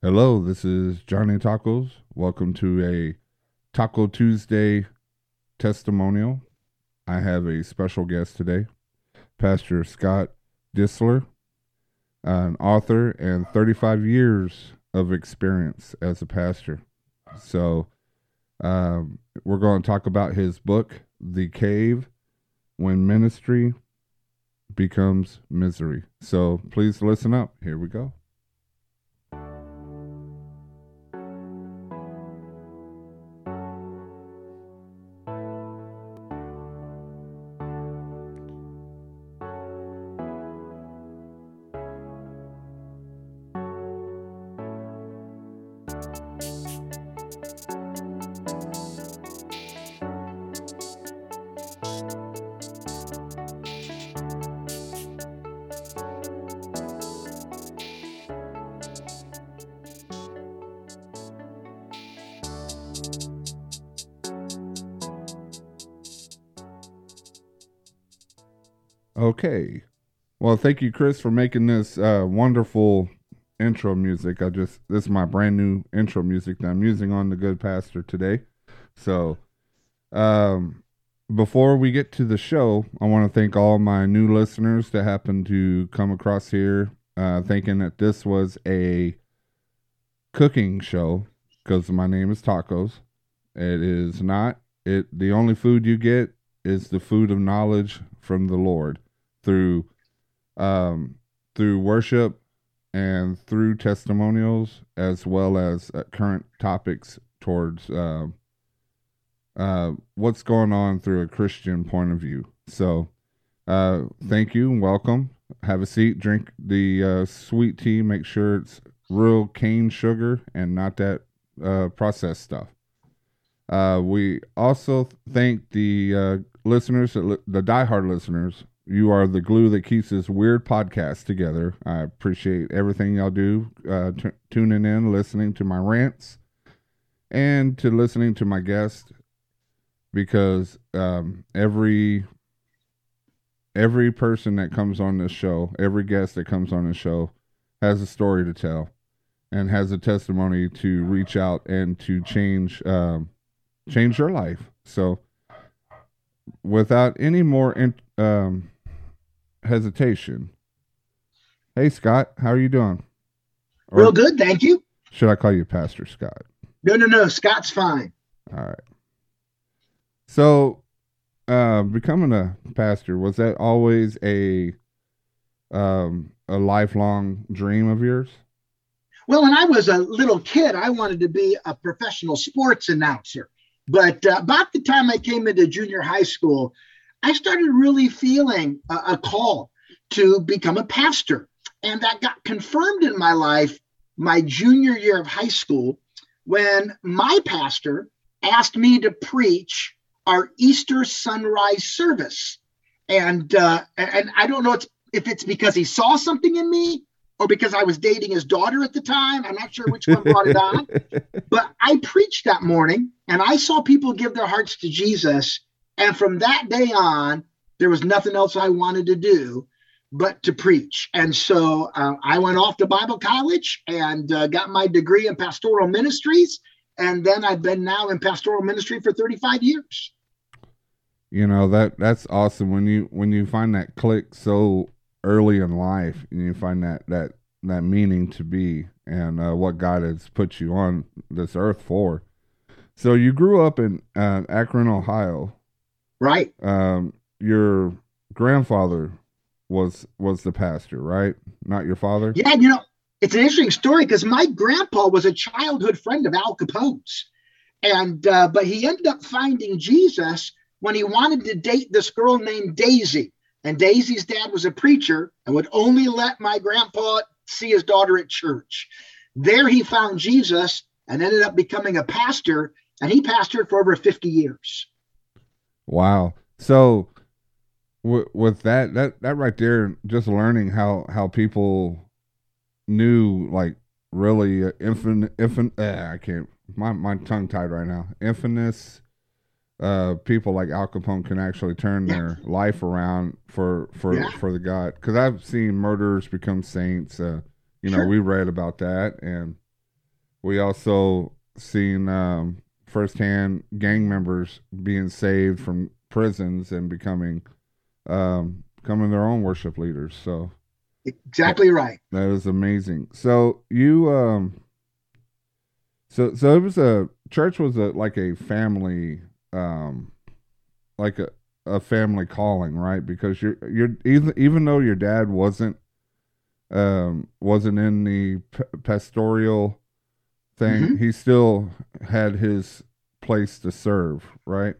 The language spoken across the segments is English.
Hello, this is Johnny Tacos. Welcome to a Taco Tuesday testimonial. I have a special guest today, Pastor Scott Distler, an author and 35 years of experience as a pastor. So, um, we're going to talk about his book, The Cave When Ministry Becomes Misery. So, please listen up. Here we go. Thank you, Chris, for making this uh, wonderful intro music. I just this is my brand new intro music that I'm using on the Good Pastor today. So, um, before we get to the show, I want to thank all my new listeners that happened to come across here, uh, thinking that this was a cooking show because my name is Tacos. It is not. It the only food you get is the food of knowledge from the Lord through um, through worship and through testimonials as well as uh, current topics towards uh, uh, what's going on through a Christian point of view. So, uh, thank you welcome. Have a seat, drink the uh, sweet tea. Make sure it's real cane sugar and not that uh, processed stuff. We also thank the listeners, the diehard listeners. You are the glue that keeps this weird podcast together. I appreciate everything y'all do, uh, t- tuning in, listening to my rants, and to listening to my guests. Because um, every every person that comes on this show, every guest that comes on this show, has a story to tell, and has a testimony to reach out and to change um, change your life. So, without any more in, um, hesitation, hey Scott, how are you doing? Or Real good, thank you. Should I call you Pastor Scott? No, no, no. Scott's fine. All right. So, uh, becoming a pastor was that always a um, a lifelong dream of yours? Well, when I was a little kid, I wanted to be a professional sports announcer. But uh, about the time I came into junior high school, I started really feeling a, a call to become a pastor. And that got confirmed in my life my junior year of high school when my pastor asked me to preach our Easter sunrise service. And uh, and I don't know if it's because he saw something in me or because I was dating his daughter at the time. I'm not sure which one brought it on. But I preached that morning and I saw people give their hearts to Jesus. And from that day on, there was nothing else I wanted to do but to preach. And so uh, I went off to Bible college and uh, got my degree in pastoral ministries. And then I've been now in pastoral ministry for 35 years. You know that that's awesome when you when you find that click so early in life and you find that that that meaning to be and uh, what God has put you on this earth for. So you grew up in uh, Akron, Ohio, right? Um, your grandfather was was the pastor, right? Not your father. Yeah, you know, it's an interesting story because my grandpa was a childhood friend of Al Capone's, and uh, but he ended up finding Jesus when he wanted to date this girl named Daisy. And Daisy's dad was a preacher and would only let my grandpa see his daughter at church. There he found Jesus and ended up becoming a pastor, and he pastored for over 50 years. Wow. So with, with that that that right there just learning how how people knew like really uh, infinite infin, uh, I can't my my tongue tied right now. Infamous uh, people like Al Capone can actually turn their life around for for yeah. for the God. Because I've seen murderers become saints. Uh, you know, sure. we read about that, and we also seen um, firsthand gang members being saved from prisons and becoming um, becoming their own worship leaders. So exactly right. That is amazing. So you um so so it was a church was a like a family um like a a family calling, right? Because you're you're even even though your dad wasn't um wasn't in the p- pastoral thing, mm-hmm. he still had his place to serve, right?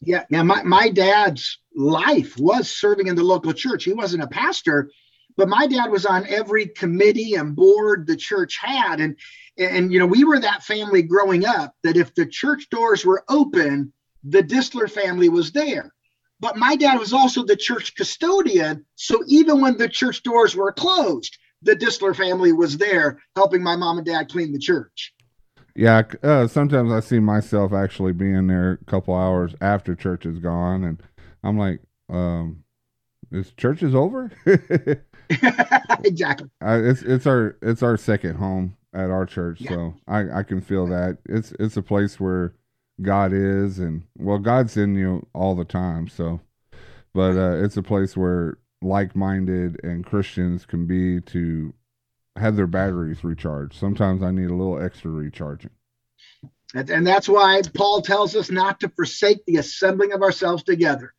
Yeah, yeah. My my dad's life was serving in the local church. He wasn't a pastor, but my dad was on every committee and board the church had, and and you know we were that family growing up that if the church doors were open, the Distler family was there. But my dad was also the church custodian, so even when the church doors were closed, the Distler family was there helping my mom and dad clean the church. Yeah, uh, sometimes I see myself actually being there a couple hours after church is gone, and I'm like, um, "Is church is over?" exactly. I, it's it's our it's our second home at our church, yeah. so I I can feel that it's it's a place where God is, and well, God's in you all the time. So, but uh, it's a place where like-minded and Christians can be to have their batteries recharged. Sometimes I need a little extra recharging. And that's why Paul tells us not to forsake the assembling of ourselves together.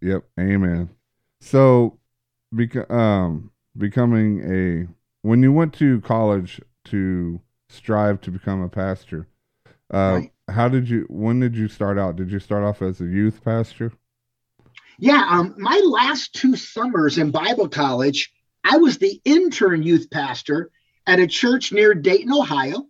Yep. Amen. So, beca- um, becoming a, when you went to college to strive to become a pastor, uh, right. how did you, when did you start out? Did you start off as a youth pastor? Yeah. Um, my last two summers in Bible college, I was the intern youth pastor at a church near Dayton, Ohio.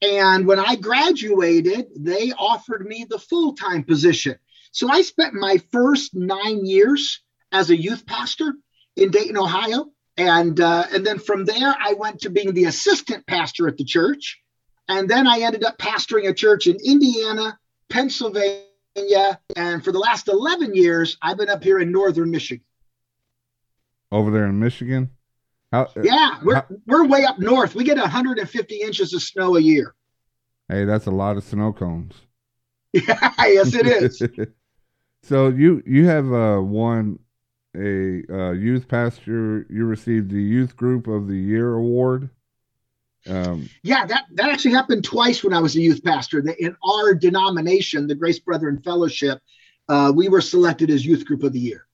And when I graduated, they offered me the full time position. So I spent my first nine years as a youth pastor in Dayton, Ohio. And, uh, and then from there, I went to being the assistant pastor at the church. And then I ended up pastoring a church in Indiana, Pennsylvania. And for the last 11 years, I've been up here in northern Michigan. Over there in Michigan? How, uh, yeah, we're, how, we're way up north. We get 150 inches of snow a year. Hey, that's a lot of snow cones. Yeah, yes, it is. so you you have uh, won a uh, youth pastor. You received the Youth Group of the Year award. Um, yeah, that that actually happened twice when I was a youth pastor. In our denomination, the Grace Brethren Fellowship, uh, we were selected as Youth Group of the Year.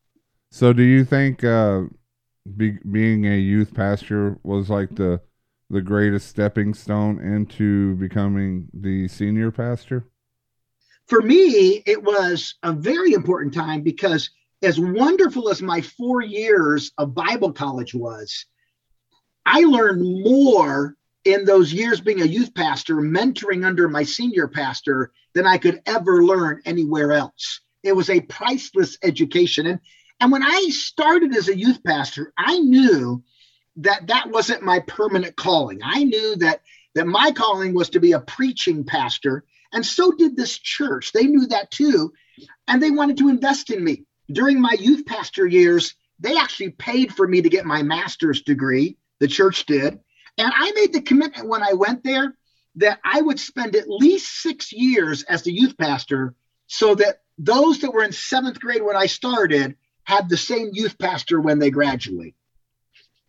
So, do you think uh, be, being a youth pastor was like the the greatest stepping stone into becoming the senior pastor? For me, it was a very important time because, as wonderful as my four years of Bible college was, I learned more in those years being a youth pastor, mentoring under my senior pastor, than I could ever learn anywhere else. It was a priceless education. And and when I started as a youth pastor, I knew that that wasn't my permanent calling. I knew that that my calling was to be a preaching pastor, and so did this church. They knew that too, and they wanted to invest in me. During my youth pastor years, they actually paid for me to get my master's degree. The church did. And I made the commitment when I went there that I would spend at least six years as the youth pastor so that those that were in seventh grade when I started have the same youth pastor when they graduate.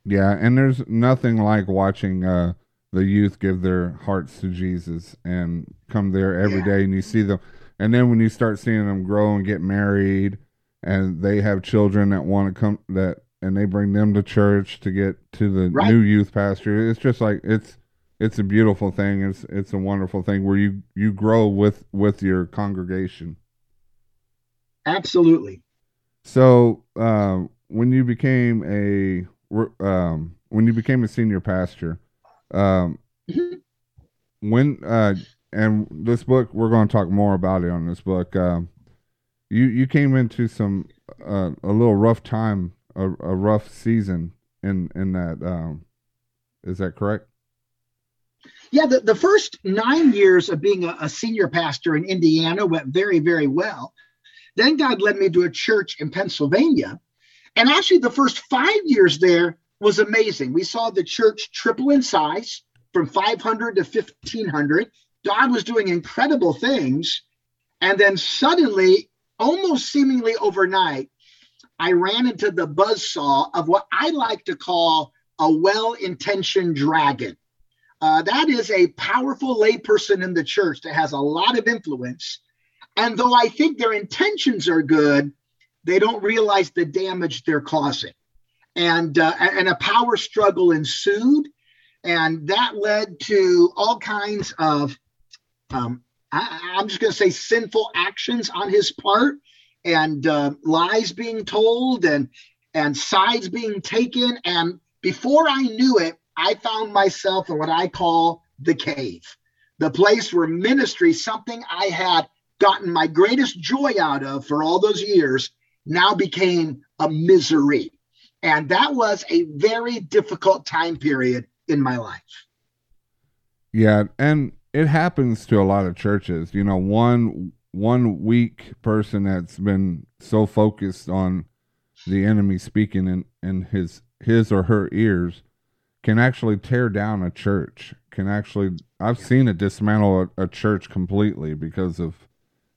Yeah, and there's nothing like watching uh, the youth give their hearts to Jesus and come there every yeah. day, and you see them, and then when you start seeing them grow and get married, and they have children that want to come that, and they bring them to church to get to the right. new youth pastor. It's just like it's it's a beautiful thing. It's it's a wonderful thing where you you grow with with your congregation. Absolutely. So uh, when you became a um, when you became a senior pastor, um, mm-hmm. when uh, and this book we're going to talk more about it on this book. Um, you you came into some uh, a little rough time, a, a rough season in in that. Um, is that correct? Yeah, the, the first nine years of being a, a senior pastor in Indiana went very, very well. Then God led me to a church in Pennsylvania. And actually, the first five years there was amazing. We saw the church triple in size. from 500 to 1500. God was doing incredible things. And then suddenly, almost seemingly overnight, I ran into the buzzsaw of what I like to call a well intentioned dragon. Uh, that is a powerful layperson in the church that has a lot of influence. And though I think their intentions are good, they don't realize the damage they're causing. And, uh, and a power struggle ensued. And that led to all kinds of, um, I, am just going to say, sinful actions on his part and uh, lies being told and, and sides being taken. And before I knew it, I found myself in what I call the cave, the place where ministry, something I had gotten my greatest joy out of for all those years, now became a misery. And that was a very difficult time period in my life. Yeah, and it happens to a lot of churches. You know, one one weak person that's been so focused on the enemy speaking in, in his his or her ears can actually tear down a church. Can actually I've seen it dismantle a, a church completely because of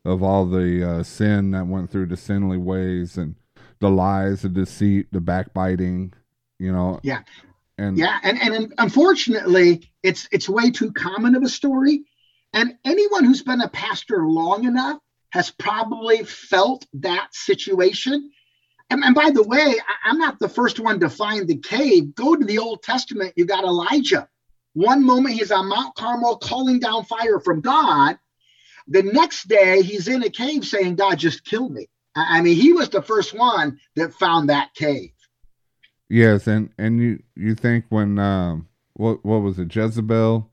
of all the uh, sin that went through the sinly ways and the lies, the deceit, the backbiting, you know. Yeah. And yeah, and, and unfortunately, it's it's way too common of a story. And anyone who's been a pastor long enough has probably felt that situation. And, and by the way, I, I'm not the first one to find the cave. Go to the Old Testament, you got Elijah. One moment he's on Mount Carmel calling down fire from God. The next day he's in a cave saying, God, just kill me. I mean, he was the first one that found that cave. Yes, and and you you think when um what what was it Jezebel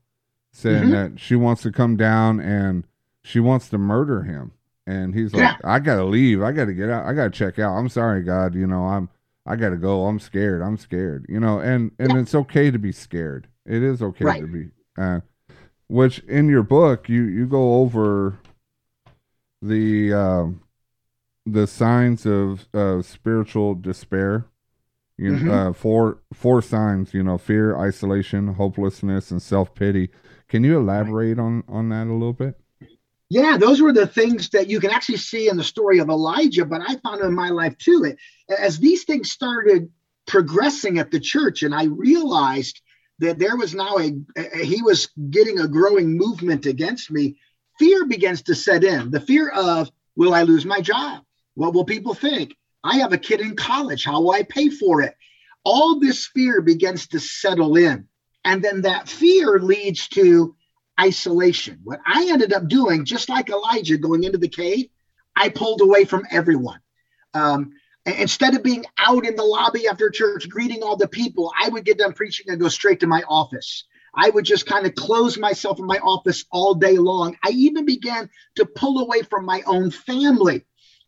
saying mm-hmm. that she wants to come down and she wants to murder him and he's like yeah. I got to leave. I got to get out. I got to check out. I'm sorry God, you know, I'm I got to go. I'm scared. I'm scared. You know, and and yeah. it's okay to be scared. It is okay right. to be uh which in your book you you go over the um the signs of uh, spiritual despair. You know, mm-hmm. uh, four four signs. You know, fear, isolation, hopelessness, and self pity. Can you elaborate on on that a little bit? Yeah, those were the things that you can actually see in the story of Elijah, but I found in my life too. It, as these things started progressing at the church, and I realized that there was now a, a he was getting a growing movement against me. Fear begins to set in. The fear of will I lose my job? What will people think? I have a kid in college. How will I pay for it? All this fear begins to settle in. And then that fear leads to isolation. What I ended up doing, just like Elijah going into the cave, I pulled away from everyone. Um, instead of being out in the lobby after church greeting all the people, I would get done preaching and go straight to my office. I would just kind of close myself in my office all day long. I even began to pull away from my own family.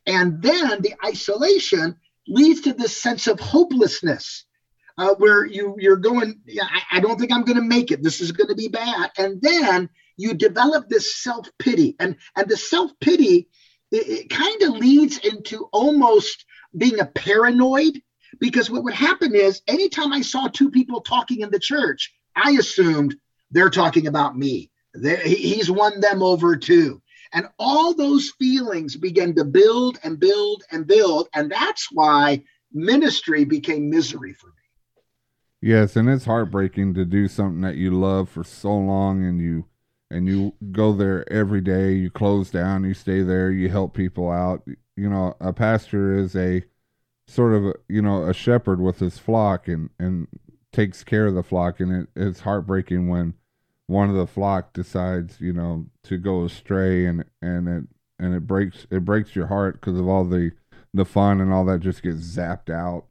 And then the isolation leads to this sense of hopelessness. Uh, where you you're going I, I don't think i'm going to make it this is going to be bad and then you develop this self-pity and and the self-pity it, it kind of leads into almost being a paranoid because what would happen is anytime i saw two people talking in the church i assumed they're talking about me they, he's won them over too and all those feelings began to build and build and build. And that's why ministry became misery for me. Yes, and it's heartbreaking to do something that you love for so long and you and you go there every day, you close down, you stay there, you help people out. You know, a pastor is a sort of, you know, a shepherd with his flock and and takes care of the flock and it, it's heartbreaking when one of the flock decides, you know, to go astray, and and it and it breaks it breaks your heart because of all the the fun and all that just gets zapped out.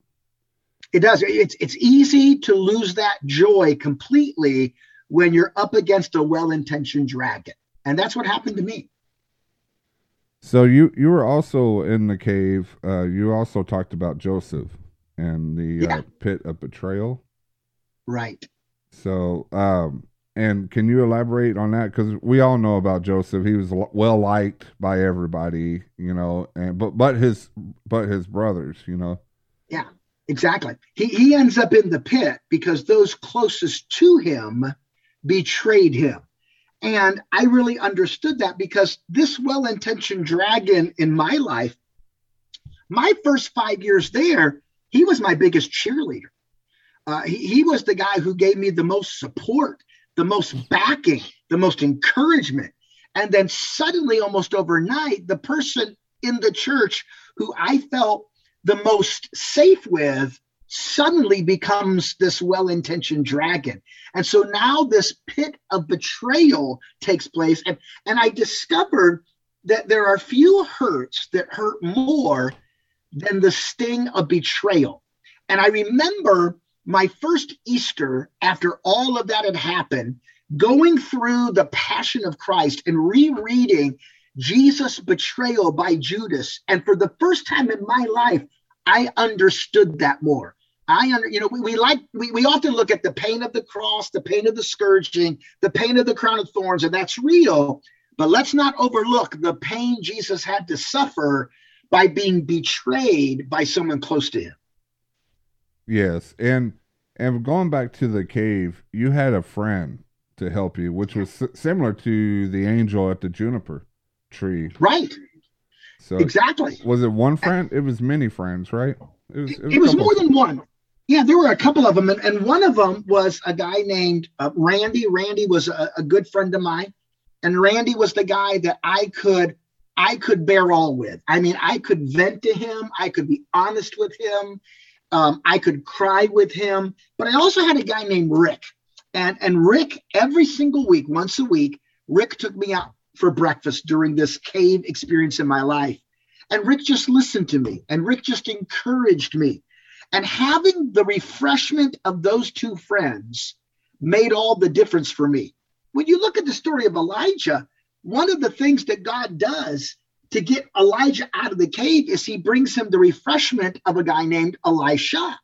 It does. It's it's easy to lose that joy completely when you're up against a well-intentioned dragon, and that's what happened to me. So you you were also in the cave. Uh, you also talked about Joseph and the yeah. uh, pit of betrayal. Right. So um, and can you elaborate on that? Because we all know about Joseph. He was well liked by everybody, you know, and but but his but his brothers, you know. Yeah, exactly. He he ends up in the pit because those closest to him betrayed him. And I really understood that because this well intentioned dragon in my life, my first five years there, he was my biggest cheerleader. Uh, he, he was the guy who gave me the most support, the most backing, the most encouragement. And then suddenly, almost overnight, the person in the church who I felt the most safe with suddenly becomes this well intentioned dragon. And so now this pit of betrayal takes place. And, and I discovered that there are few hurts that hurt more than the sting of betrayal. And I remember my first Easter after all of that had happened, going through the Passion of Christ and rereading Jesus' betrayal by Judas. And for the first time in my life, I understood that more. I under, you know, we, we like we, we often look at the pain of the cross, the pain of the scourging, the pain of the crown of thorns, and that's real. But let's not overlook the pain Jesus had to suffer by being betrayed by someone close to him. Yes, and and going back to the cave, you had a friend to help you, which was similar to the angel at the juniper tree. Right. So exactly. Was it one friend? It was many friends, right? It was, it was, it was more than one. Yeah, there were a couple of them, and, and one of them was a guy named uh, Randy. Randy was a, a good friend of mine, and Randy was the guy that I could I could bear all with. I mean, I could vent to him. I could be honest with him. Um, I could cry with him. But I also had a guy named Rick, and and Rick every single week, once a week, Rick took me out for breakfast during this cave experience in my life. And Rick just listened to me and Rick just encouraged me. And having the refreshment of those two friends made all the difference for me. When you look at the story of Elijah, one of the things that God does to get Elijah out of the cave is he brings him the refreshment of a guy named Elisha.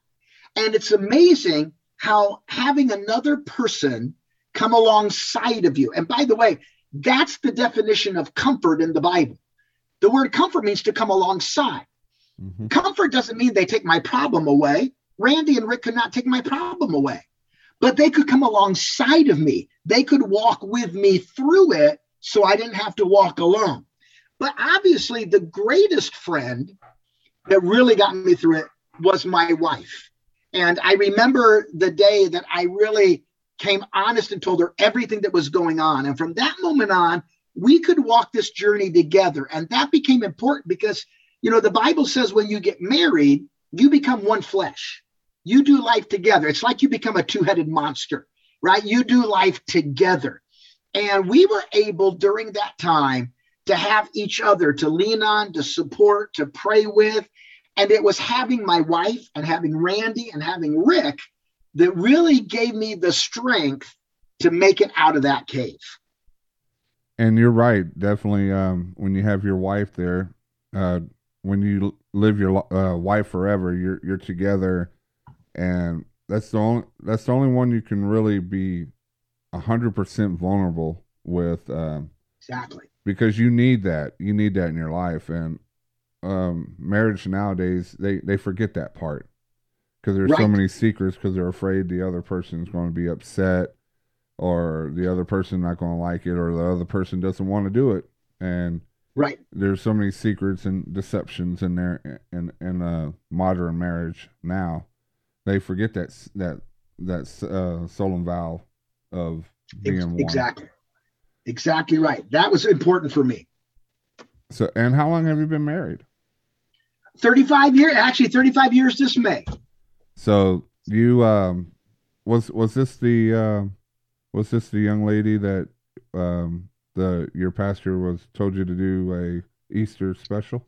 And it's amazing how having another person come alongside of you. And by the way, that's the definition of comfort in the Bible. The word comfort means to come alongside. Mm-hmm. Comfort doesn't mean they take my problem away. Randy and Rick could not take my problem away, but they could come alongside of me. They could walk with me through it so I didn't have to walk alone. But obviously, the greatest friend that really got me through it was my wife. And I remember the day that I really came honest and told her everything that was going on. And from that moment on, we could walk this journey together. And that became important because, you know, the Bible says when you get married, you become one flesh. You do life together. It's like you become a two headed monster, right? You do life together. And we were able during that time to have each other to lean on, to support, to pray with. And it was having my wife and having Randy and having Rick that really gave me the strength to make it out of that cave. And you're right, definitely. Um, when you have your wife there, uh, when you live your uh, wife forever, you're you're together, and that's the only that's the only one you can really be hundred percent vulnerable with. Um, exactly. Because you need that. You need that in your life, and um, marriage nowadays they they forget that part because there's right. so many secrets because they're afraid the other person's going to be upset or the other person not going to like it or the other person doesn't want to do it and right. There's so many secrets and deceptions in there in in a modern marriage now. They forget that that that uh, solemn vow of being one. exactly. Exactly right. That was important for me. So and how long have you been married? 35 years actually 35 years this may. So you um was was this the uh, was this the young lady that um the your pastor was told you to do a Easter special?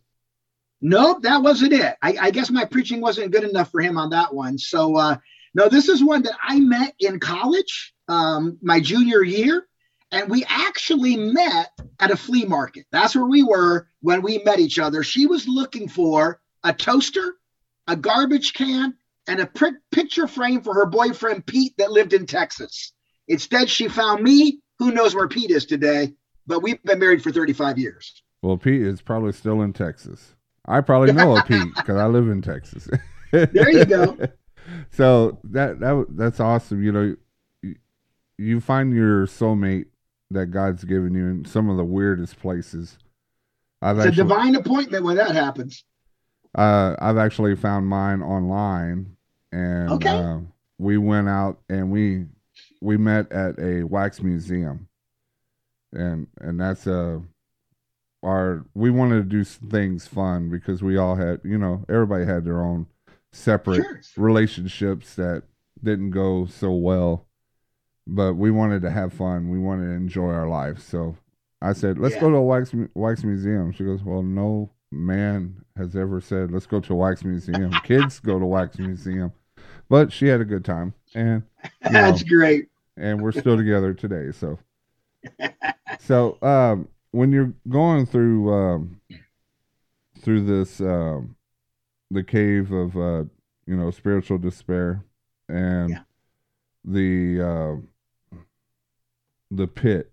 Nope, that wasn't it. I, I guess my preaching wasn't good enough for him on that one. So uh no, this is one that I met in college, um, my junior year, and we actually met at a flea market. That's where we were when we met each other. She was looking for a toaster, a garbage can, and a pr- picture frame for her boyfriend Pete that lived in Texas. Instead, she found me. Who knows where Pete is today? But we've been married for 35 years. Well, Pete is probably still in Texas. I probably know a Pete because I live in Texas. there you go. so that that that's awesome. You know, you find your soulmate that God's given you in some of the weirdest places. I've it's actually, a divine appointment when that happens. Uh, I've actually found mine online, and okay. uh, we went out and we we met at a wax museum, and and that's a uh, our we wanted to do things fun because we all had you know everybody had their own separate sure. relationships that didn't go so well. But we wanted to have fun. We wanted to enjoy our life so i said let's yeah. go to a wax wax museum. She goes well no man has ever said let's go to a wax museum. Kids go to wax museum but she had a good time and that's know, great and we're still together today so so um when you're going through um, through this um, the cave of uh, you know spiritual despair and yeah. the uh, the pit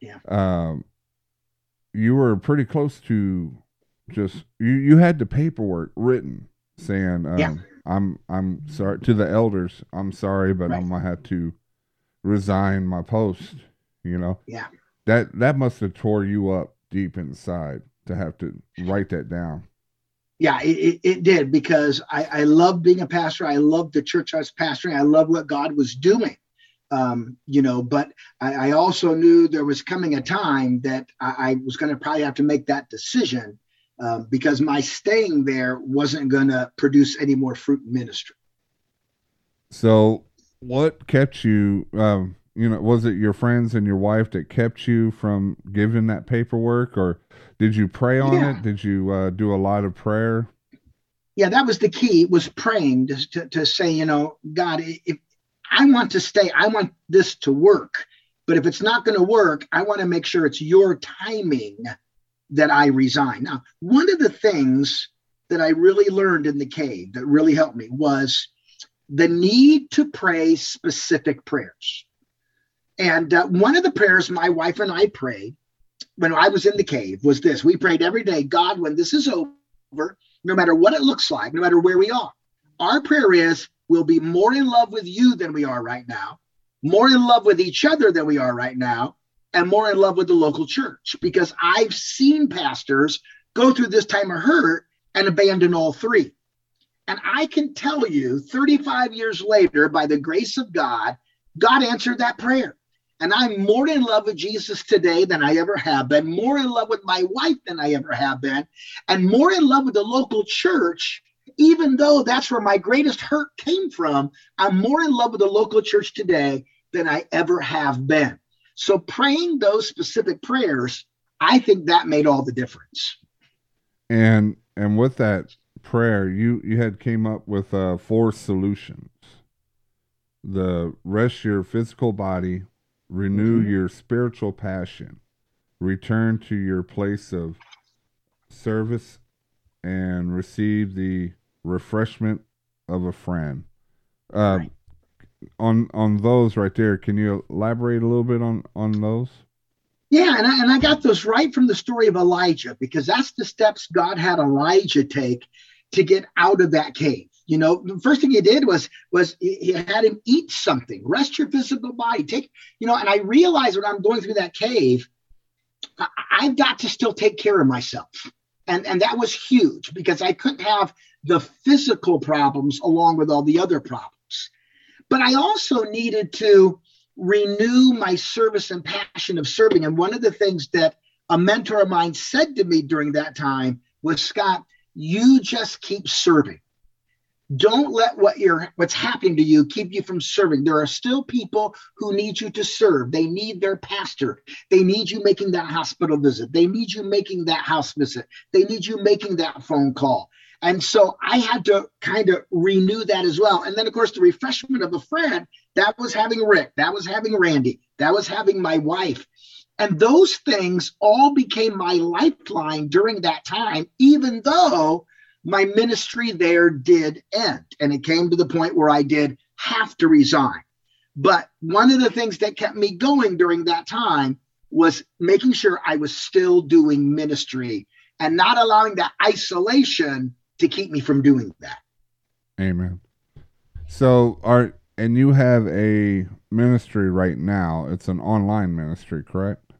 yeah um, you were pretty close to just you you had the paperwork written saying um, yeah. I'm I'm sorry to the elders I'm sorry but right. I'm gonna have to resign my post you know yeah that that must have tore you up deep inside to have to write that down. Yeah, it, it did because I, I love being a pastor. I love the church I was pastoring. I love what God was doing. Um, you know, but I, I, also knew there was coming a time that I, I was going to probably have to make that decision um, because my staying there wasn't going to produce any more fruit in ministry. So, what kept you? Um, you know, was it your friends and your wife that kept you from giving that paperwork, or did you pray on yeah. it? Did you uh, do a lot of prayer? Yeah, that was the key. Was praying to, to, to say, you know, God, if I want to stay, I want this to work. But if it's not going to work, I want to make sure it's your timing that I resign. Now, one of the things that I really learned in the cave that really helped me was the need to pray specific prayers. And uh, one of the prayers my wife and I prayed when I was in the cave was this we prayed every day, God, when this is over, no matter what it looks like, no matter where we are, our prayer is we'll be more in love with you than we are right now, more in love with each other than we are right now, and more in love with the local church. Because I've seen pastors go through this time of hurt and abandon all three. And I can tell you 35 years later, by the grace of God, God answered that prayer. And I'm more in love with Jesus today than I ever have been, more in love with my wife than I ever have been, and more in love with the local church, even though that's where my greatest hurt came from. I'm more in love with the local church today than I ever have been. So praying those specific prayers, I think that made all the difference. And and with that prayer, you you had came up with uh, four solutions. The rest your physical body, renew mm-hmm. your spiritual passion, return to your place of service, and receive the refreshment of a friend. Uh, right. On on those right there, can you elaborate a little bit on on those? Yeah, and I, and I got those right from the story of Elijah because that's the steps God had Elijah take to get out of that cave. You know, the first thing he did was was he had him eat something, rest your physical body, take, you know, and I realized when I'm going through that cave, I, I've got to still take care of myself. And and that was huge because I couldn't have the physical problems along with all the other problems. But I also needed to renew my service and passion of serving. And one of the things that a mentor of mine said to me during that time was, Scott, you just keep serving. Don't let what you're what's happening to you keep you from serving. There are still people who need you to serve. They need their pastor. They need you making that hospital visit. They need you making that house visit. They need you making that phone call and so i had to kind of renew that as well and then of course the refreshment of a friend that was having rick that was having randy that was having my wife and those things all became my lifeline during that time even though my ministry there did end. And it came to the point where I did have to resign. But one of the things that kept me going during that time was making sure I was still doing ministry and not allowing that isolation to keep me from doing that. Amen. So are and you have a ministry right now. It's an online ministry, correct?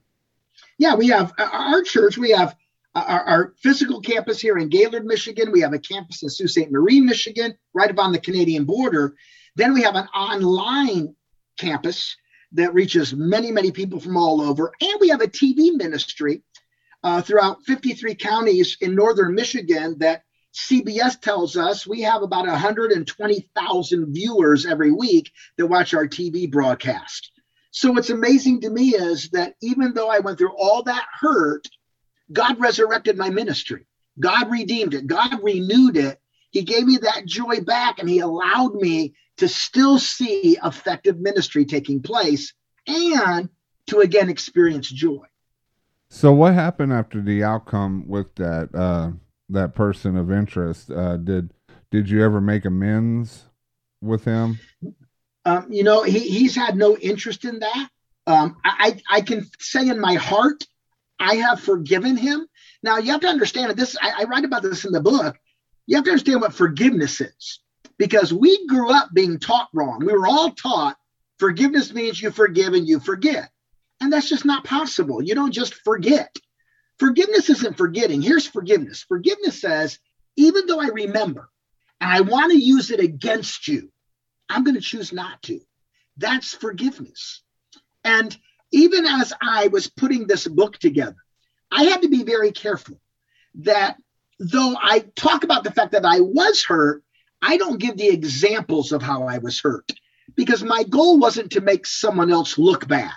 Yeah, we have uh, our church. We have uh, our, our, physical campus here in Gaylord, Michigan. We have a campus in Sault Ste. Marie, Michigan, right up on the Canadian border. Then we have an online campus that reaches many, many people from all over. And we have a TV ministry uh, throughout 53 counties in northern Michigan that CBS tells us we have about 120,000 viewers every week that watch our TV broadcast. So what's amazing to me is that even though I went through all that hurt, God resurrected my ministry. God redeemed it. God renewed it. He gave me that joy back and he allowed me to still see effective ministry taking place and to again experience joy. So what happened after the outcome with that uh that person of interest. Uh, did did you ever make amends with him? Um, you know, he, he's had no interest in that. Um, I, I can say in my heart, I have forgiven him. Now you have to understand that this. I, I write about this in the book. You have to understand what forgiveness is, because we grew up being taught wrong. We were all taught forgiveness means you forgive and you forget, and that's just not possible. You don't just forget. Forgiveness isn't forgetting. Here's forgiveness forgiveness says, even though I remember and I want to use it against you, I'm going to choose not to. That's forgiveness. And even as I was putting this book together, I had to be very careful that though I talk about the fact that I was hurt, I don't give the examples of how I was hurt because my goal wasn't to make someone else look bad.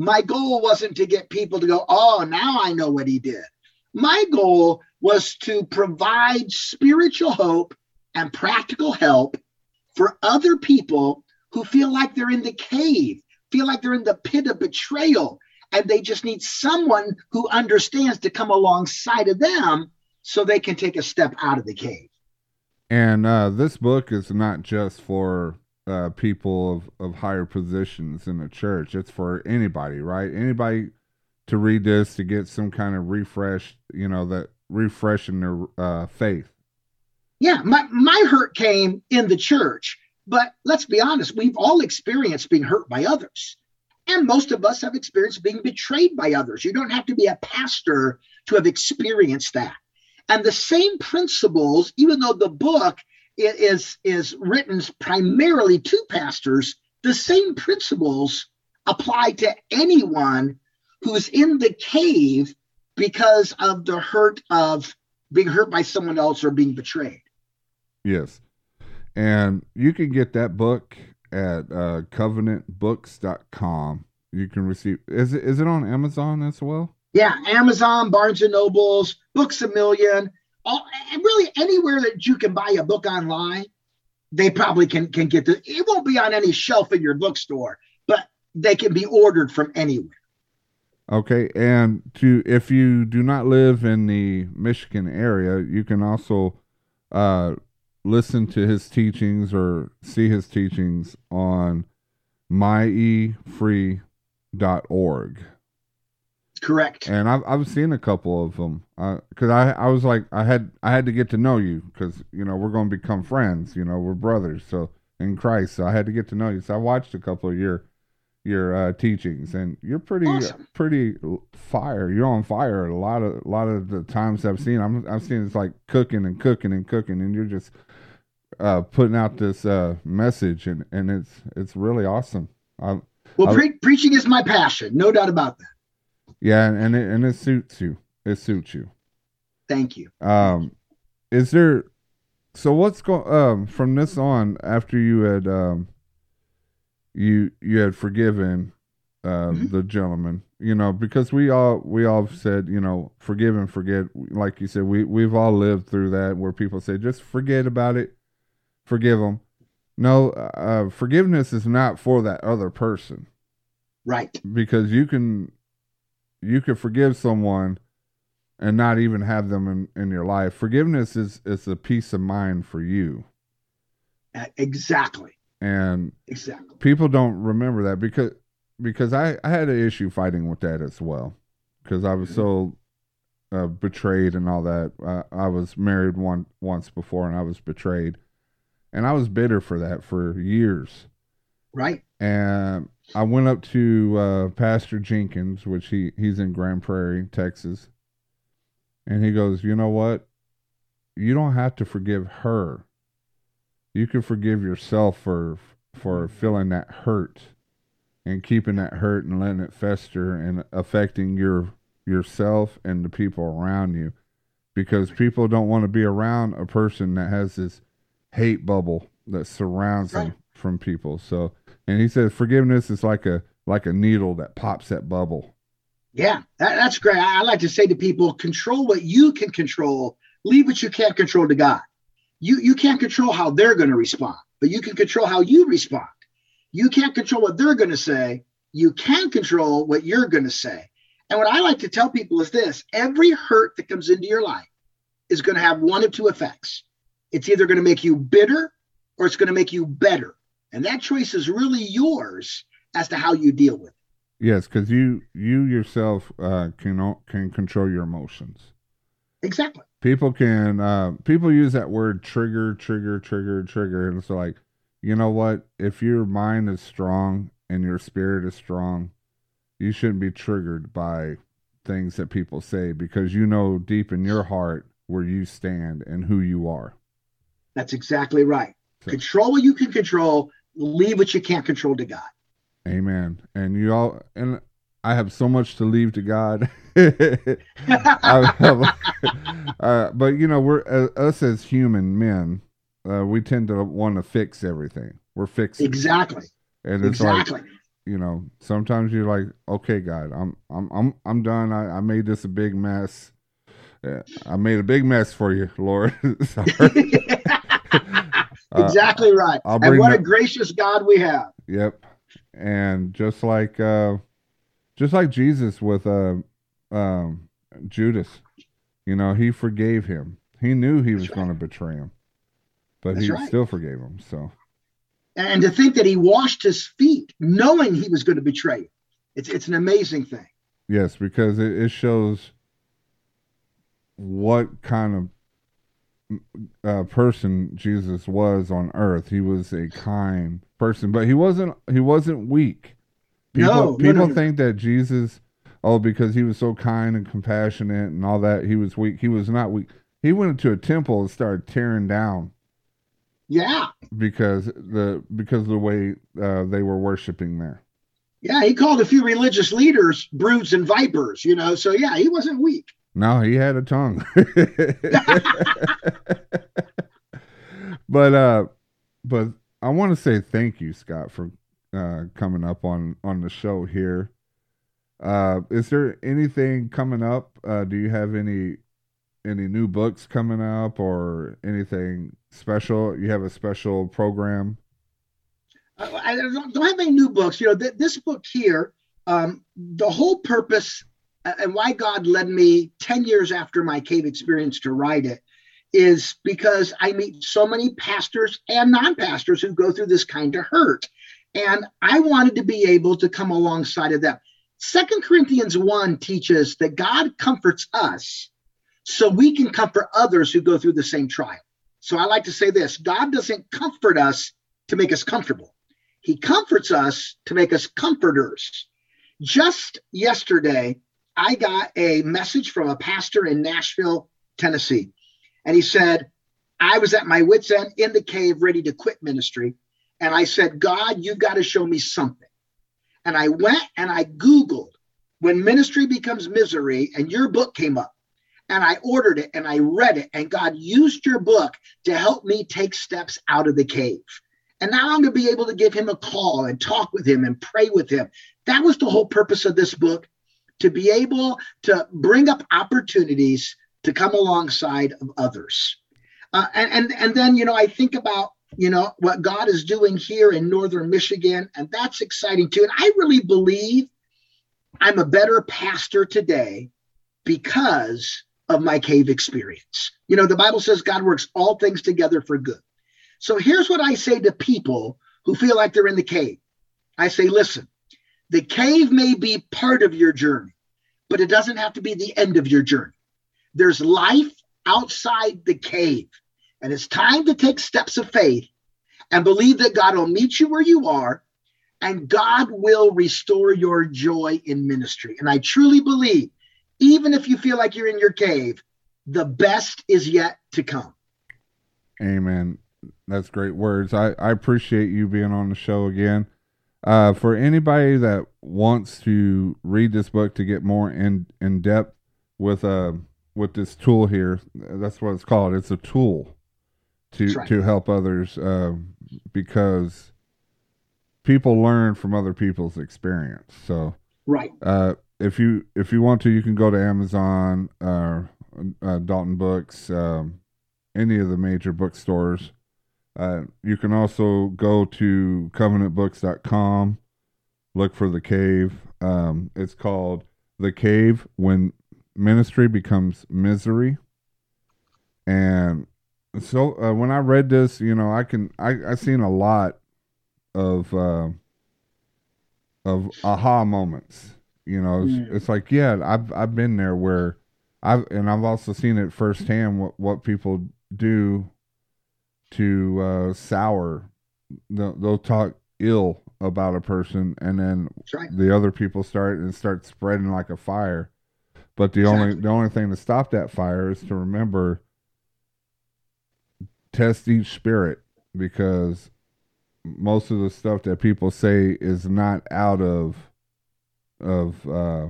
My goal wasn't to get people to go, oh, now I know what he did. My goal was to provide spiritual hope and practical help for other people who feel like they're in the cave, feel like they're in the pit of betrayal, and they just need someone who understands to come alongside of them so they can take a step out of the cave. And uh, this book is not just for uh, people of, of higher positions in the church. It's for anybody, right? Anybody to read this to get some kind of refresh, you know, that refreshing their uh, faith. Yeah, my, my hurt came in the church, but let's be honest, we've all experienced being hurt by others. And most of us have experienced being betrayed by others. You don't have to be a pastor to have experienced that. And the same principles, even though the book is is written primarily to pastors, the same principles apply to anyone who's in the cave because of the hurt of being hurt by someone else or being betrayed. Yes. And you can get that book at uh, covenantbooks.com. You can receive is it is it on Amazon as well? Yeah, Amazon, Barnes and Nobles, Books a Million, all, really anywhere that you can buy a book online, they probably can can get the. It won't be on any shelf in your bookstore, but they can be ordered from anywhere. Okay, and to if you do not live in the Michigan area, you can also uh, listen to his teachings or see his teachings on miefree.org. Correct. And I've I've seen a couple of them because uh, I I was like I had I had to get to know you because you know we're going to become friends. You know we're brothers. So in Christ, so I had to get to know you. So I watched a couple of your your uh, teachings, and you're pretty awesome. pretty fire. You're on fire a lot of a lot of the times I've seen. I'm I've seen it's like cooking and cooking and cooking, and you're just uh, putting out this uh, message, and and it's it's really awesome. I, well, pre- preaching is my passion, no doubt about that. Yeah, and it, and it suits you. It suits you. Thank you. Um, is there? So what's going um from this on after you had um you you had forgiven uh, mm-hmm. the gentleman you know because we all we all said you know forgive and forget like you said we we've all lived through that where people say just forget about it forgive them no uh, forgiveness is not for that other person right because you can you could forgive someone and not even have them in, in your life. Forgiveness is is a peace of mind for you. Exactly. And exactly. People don't remember that because because I, I had an issue fighting with that as well because I was so uh, betrayed and all that. I, I was married one once before and I was betrayed, and I was bitter for that for years. Right. And I went up to uh, Pastor Jenkins, which he, he's in Grand Prairie, Texas. And he goes, You know what? You don't have to forgive her. You can forgive yourself for for feeling that hurt and keeping that hurt and letting it fester and affecting your yourself and the people around you because people don't want to be around a person that has this hate bubble that surrounds right. them from people so and he says forgiveness is like a like a needle that pops that bubble yeah that, that's great i like to say to people control what you can control leave what you can't control to god you you can't control how they're going to respond but you can control how you respond you can't control what they're going to say. You can control what you're going to say. And what I like to tell people is this every hurt that comes into your life is going to have one of two effects. It's either going to make you bitter or it's going to make you better. And that choice is really yours as to how you deal with it. Yes, because you you yourself uh, can can control your emotions. Exactly. People can uh, people use that word trigger, trigger, trigger, trigger, and it's like you know what? If your mind is strong and your spirit is strong, you shouldn't be triggered by things that people say because you know deep in your heart where you stand and who you are. That's exactly right. So, control what you can control, leave what you can't control to God. Amen. And you all and I have so much to leave to God. have, uh, but you know, we're uh, us as human men uh, we tend to want to fix everything. We're fixing exactly, and it's exactly. like you know sometimes you're like, okay, God, I'm I'm I'm I'm done. I, I made this a big mess. I made a big mess for you, Lord. Uh, exactly uh, right. and what the, a gracious God we have. Yep. And just like uh just like Jesus with uh um Judas, you know, he forgave him. He knew he was right. going to betray him but That's he right. still forgave him. So, and to think that he washed his feet, knowing he was going to betray him, it's it's an amazing thing. Yes, because it, it shows what kind of uh, person Jesus was on earth. He was a kind person, but he wasn't. He wasn't weak. People, no, people no, no, think that Jesus, oh, because he was so kind and compassionate and all that, he was weak. He was not weak. He went into a temple and started tearing down yeah. Because the because of the way uh, they were worshiping there. Yeah, he called a few religious leaders brutes and vipers, you know. So yeah, he wasn't weak. No, he had a tongue. but uh but I want to say thank you, Scott, for uh coming up on on the show here. Uh is there anything coming up? Uh do you have any any new books coming up or anything special? You have a special program? I don't, have any new books. You know, th- this book here, um, the whole purpose and why God led me 10 years after my cave experience to write it is because I meet so many pastors and non pastors who go through this kind of hurt. And I wanted to be able to come alongside of them. Second Corinthians 1 teaches that God comforts us so we can comfort others who go through the same trial. So I like to say this God doesn't comfort us to make us comfortable, He comforts us to make us comforters. Just yesterday, I got a message from a pastor in Nashville, Tennessee. And he said, I was at my wits' end in the cave, ready to quit ministry. And I said, God, you've got to show me something. And I went and I Googled when ministry becomes misery, and your book came up and I ordered it and I read it, and God used your book to help me take steps out of the cave. And now I'm going to be able to give him a call and talk with him and pray with him. That was the whole purpose of this book to be able to bring up opportunities to come alongside of others. Uh, and, and, and then, you know, I think about, you know, what God is doing here in Northern Michigan, and that's exciting too. And I really believe I'm a better pastor today because of my cave experience. You know, the Bible says God works all things together for good. So here's what I say to people who feel like they're in the cave I say, listen, the cave may be part of your journey, but it doesn't have to be the end of your journey. There's life outside the cave, and it's time to take steps of faith and believe that God will meet you where you are and God will restore your joy in ministry. And I truly believe, even if you feel like you're in your cave, the best is yet to come. Amen. That's great words. I, I appreciate you being on the show again. Uh, for anybody that wants to read this book to get more in in depth with uh with this tool here, that's what it's called. It's a tool to right. to help others uh, because people learn from other people's experience. So right. Uh, if you if you want to, you can go to Amazon, uh, uh Dalton Books, um, any of the major bookstores. Uh, you can also go to covenantbooks.com, look for the cave. Um, it's called The Cave When Ministry Becomes Misery. And so uh, when I read this, you know, I can I I seen a lot of uh, of aha moments. You know, it's, mm. it's, like yeah, I've I've been there where I've and I've also seen it firsthand what what people do to uh, sour. They'll, they'll talk ill about a person, and then right. the other people start and start spreading like a fire. But the exactly. only the only thing to stop that fire is to remember test each spirit because most of the stuff that people say is not out of of uh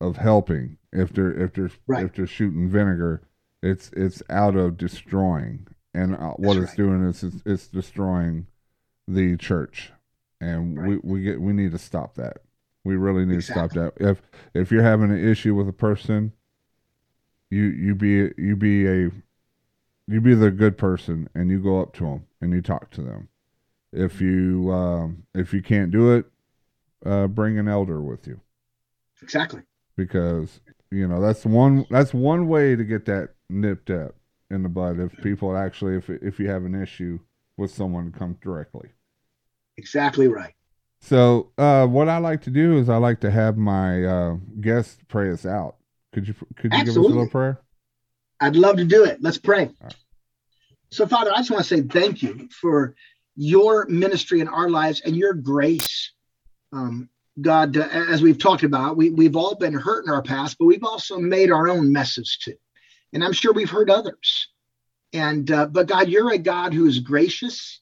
of helping if they're if they're right. if they're shooting vinegar it's it's out of destroying and uh, what That's it's right. doing is it's, it's, destroying the church and right. we we get we need to stop that we really need exactly. to stop that if if you're having an issue with a person you you be you be a you be the good person and you go up to them and you talk to them. If you um, if you can't do it, uh, bring an elder with you. Exactly. Because you know that's one that's one way to get that nipped up in the bud. If people actually if if you have an issue with someone, come directly. Exactly right. So uh, what I like to do is I like to have my uh, guests pray us out. Could you could you Absolutely. give us a little prayer? I'd love to do it. Let's pray. So, Father, I just want to say thank you for your ministry in our lives and your grace. Um, God, uh, as we've talked about, we, we've all been hurt in our past, but we've also made our own messes too. And I'm sure we've heard others. And, uh, but God, you're a God who is gracious.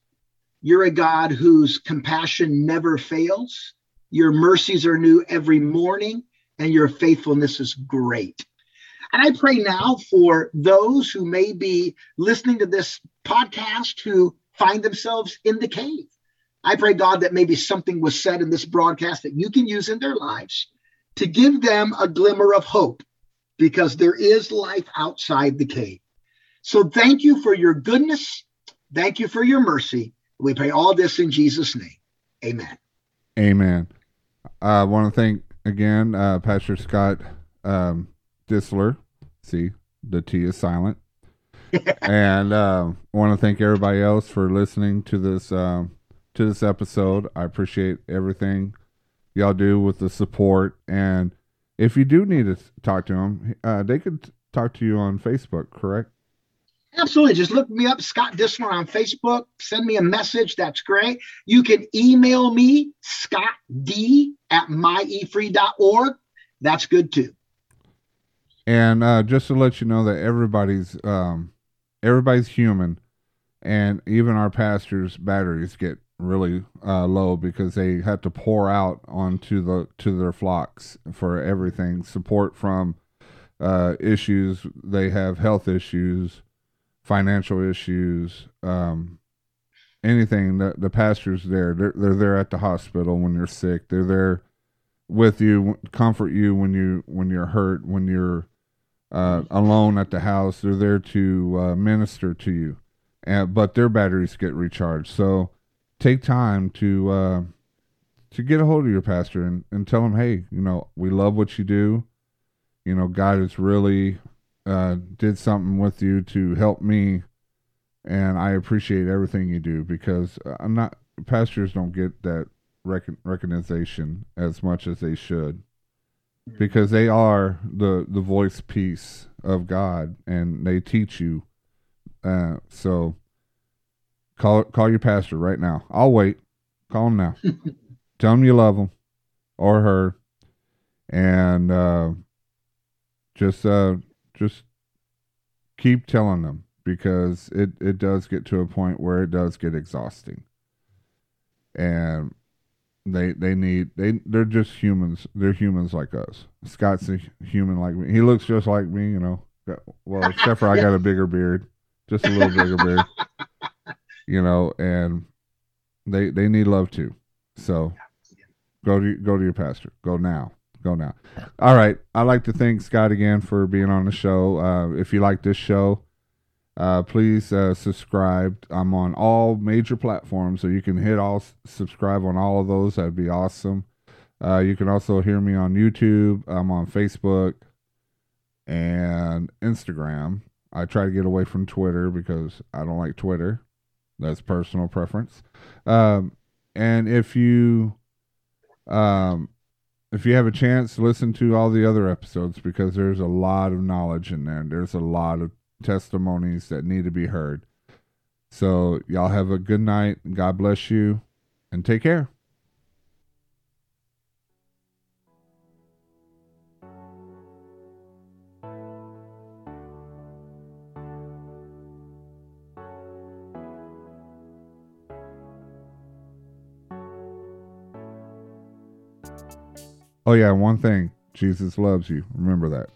You're a God whose compassion never fails. Your mercies are new every morning, and your faithfulness is great. And I pray now for those who may be listening to this podcast who find themselves in the cave. I pray, God, that maybe something was said in this broadcast that you can use in their lives to give them a glimmer of hope because there is life outside the cave. So thank you for your goodness. Thank you for your mercy. We pray all this in Jesus' name. Amen. Amen. I want to thank again uh, Pastor Scott um, Distler. See, the T is silent. and uh, I want to thank everybody else for listening to this uh, to this episode. I appreciate everything y'all do with the support. And if you do need to talk to them, uh, they could talk to you on Facebook, correct? Absolutely. Just look me up, Scott Distler on Facebook. Send me a message. That's great. You can email me, Scott D at miefree.org. That's good too. And uh, just to let you know that everybody's um, everybody's human, and even our pastors' batteries get really uh, low because they had to pour out onto the to their flocks for everything support from uh, issues they have health issues financial issues um, anything the, the pastors there they're, they're there at the hospital when you're sick they're there with you comfort you when you when you're hurt when you're uh, alone at the house. They're there to uh, minister to you, and, but their batteries get recharged. So take time to uh, to get a hold of your pastor and, and tell him, hey, you know, we love what you do. You know, God has really uh, did something with you to help me, and I appreciate everything you do because I'm not pastors don't get that rec- recognition as much as they should because they are the the voice piece of God and they teach you. Uh, so call call your pastor right now. I'll wait. Call them now. Tell them you love them or her, and uh, just uh, just keep telling them because it it does get to a point where it does get exhausting, and they they need they they're just humans. They're humans like us. Scott's a human like me. He looks just like me, you know. Well, except for I got a bigger beard, just a little bigger beard, you know. And they they need love too. So go to go to your pastor. Go now. Go now. All right. I'd like to thank Scott again for being on the show. Uh, if you like this show, uh, please uh, subscribe. I'm on all major platforms, so you can hit all subscribe on all of those. That'd be awesome. Uh, you can also hear me on YouTube. I'm on Facebook and Instagram. I try to get away from Twitter because I don't like Twitter. That's personal preference. Um, and if you um, if you have a chance, listen to all the other episodes because there's a lot of knowledge in there. There's a lot of testimonies that need to be heard. So, y'all have a good night. God bless you and take care. Oh, yeah, one thing Jesus loves you. Remember that.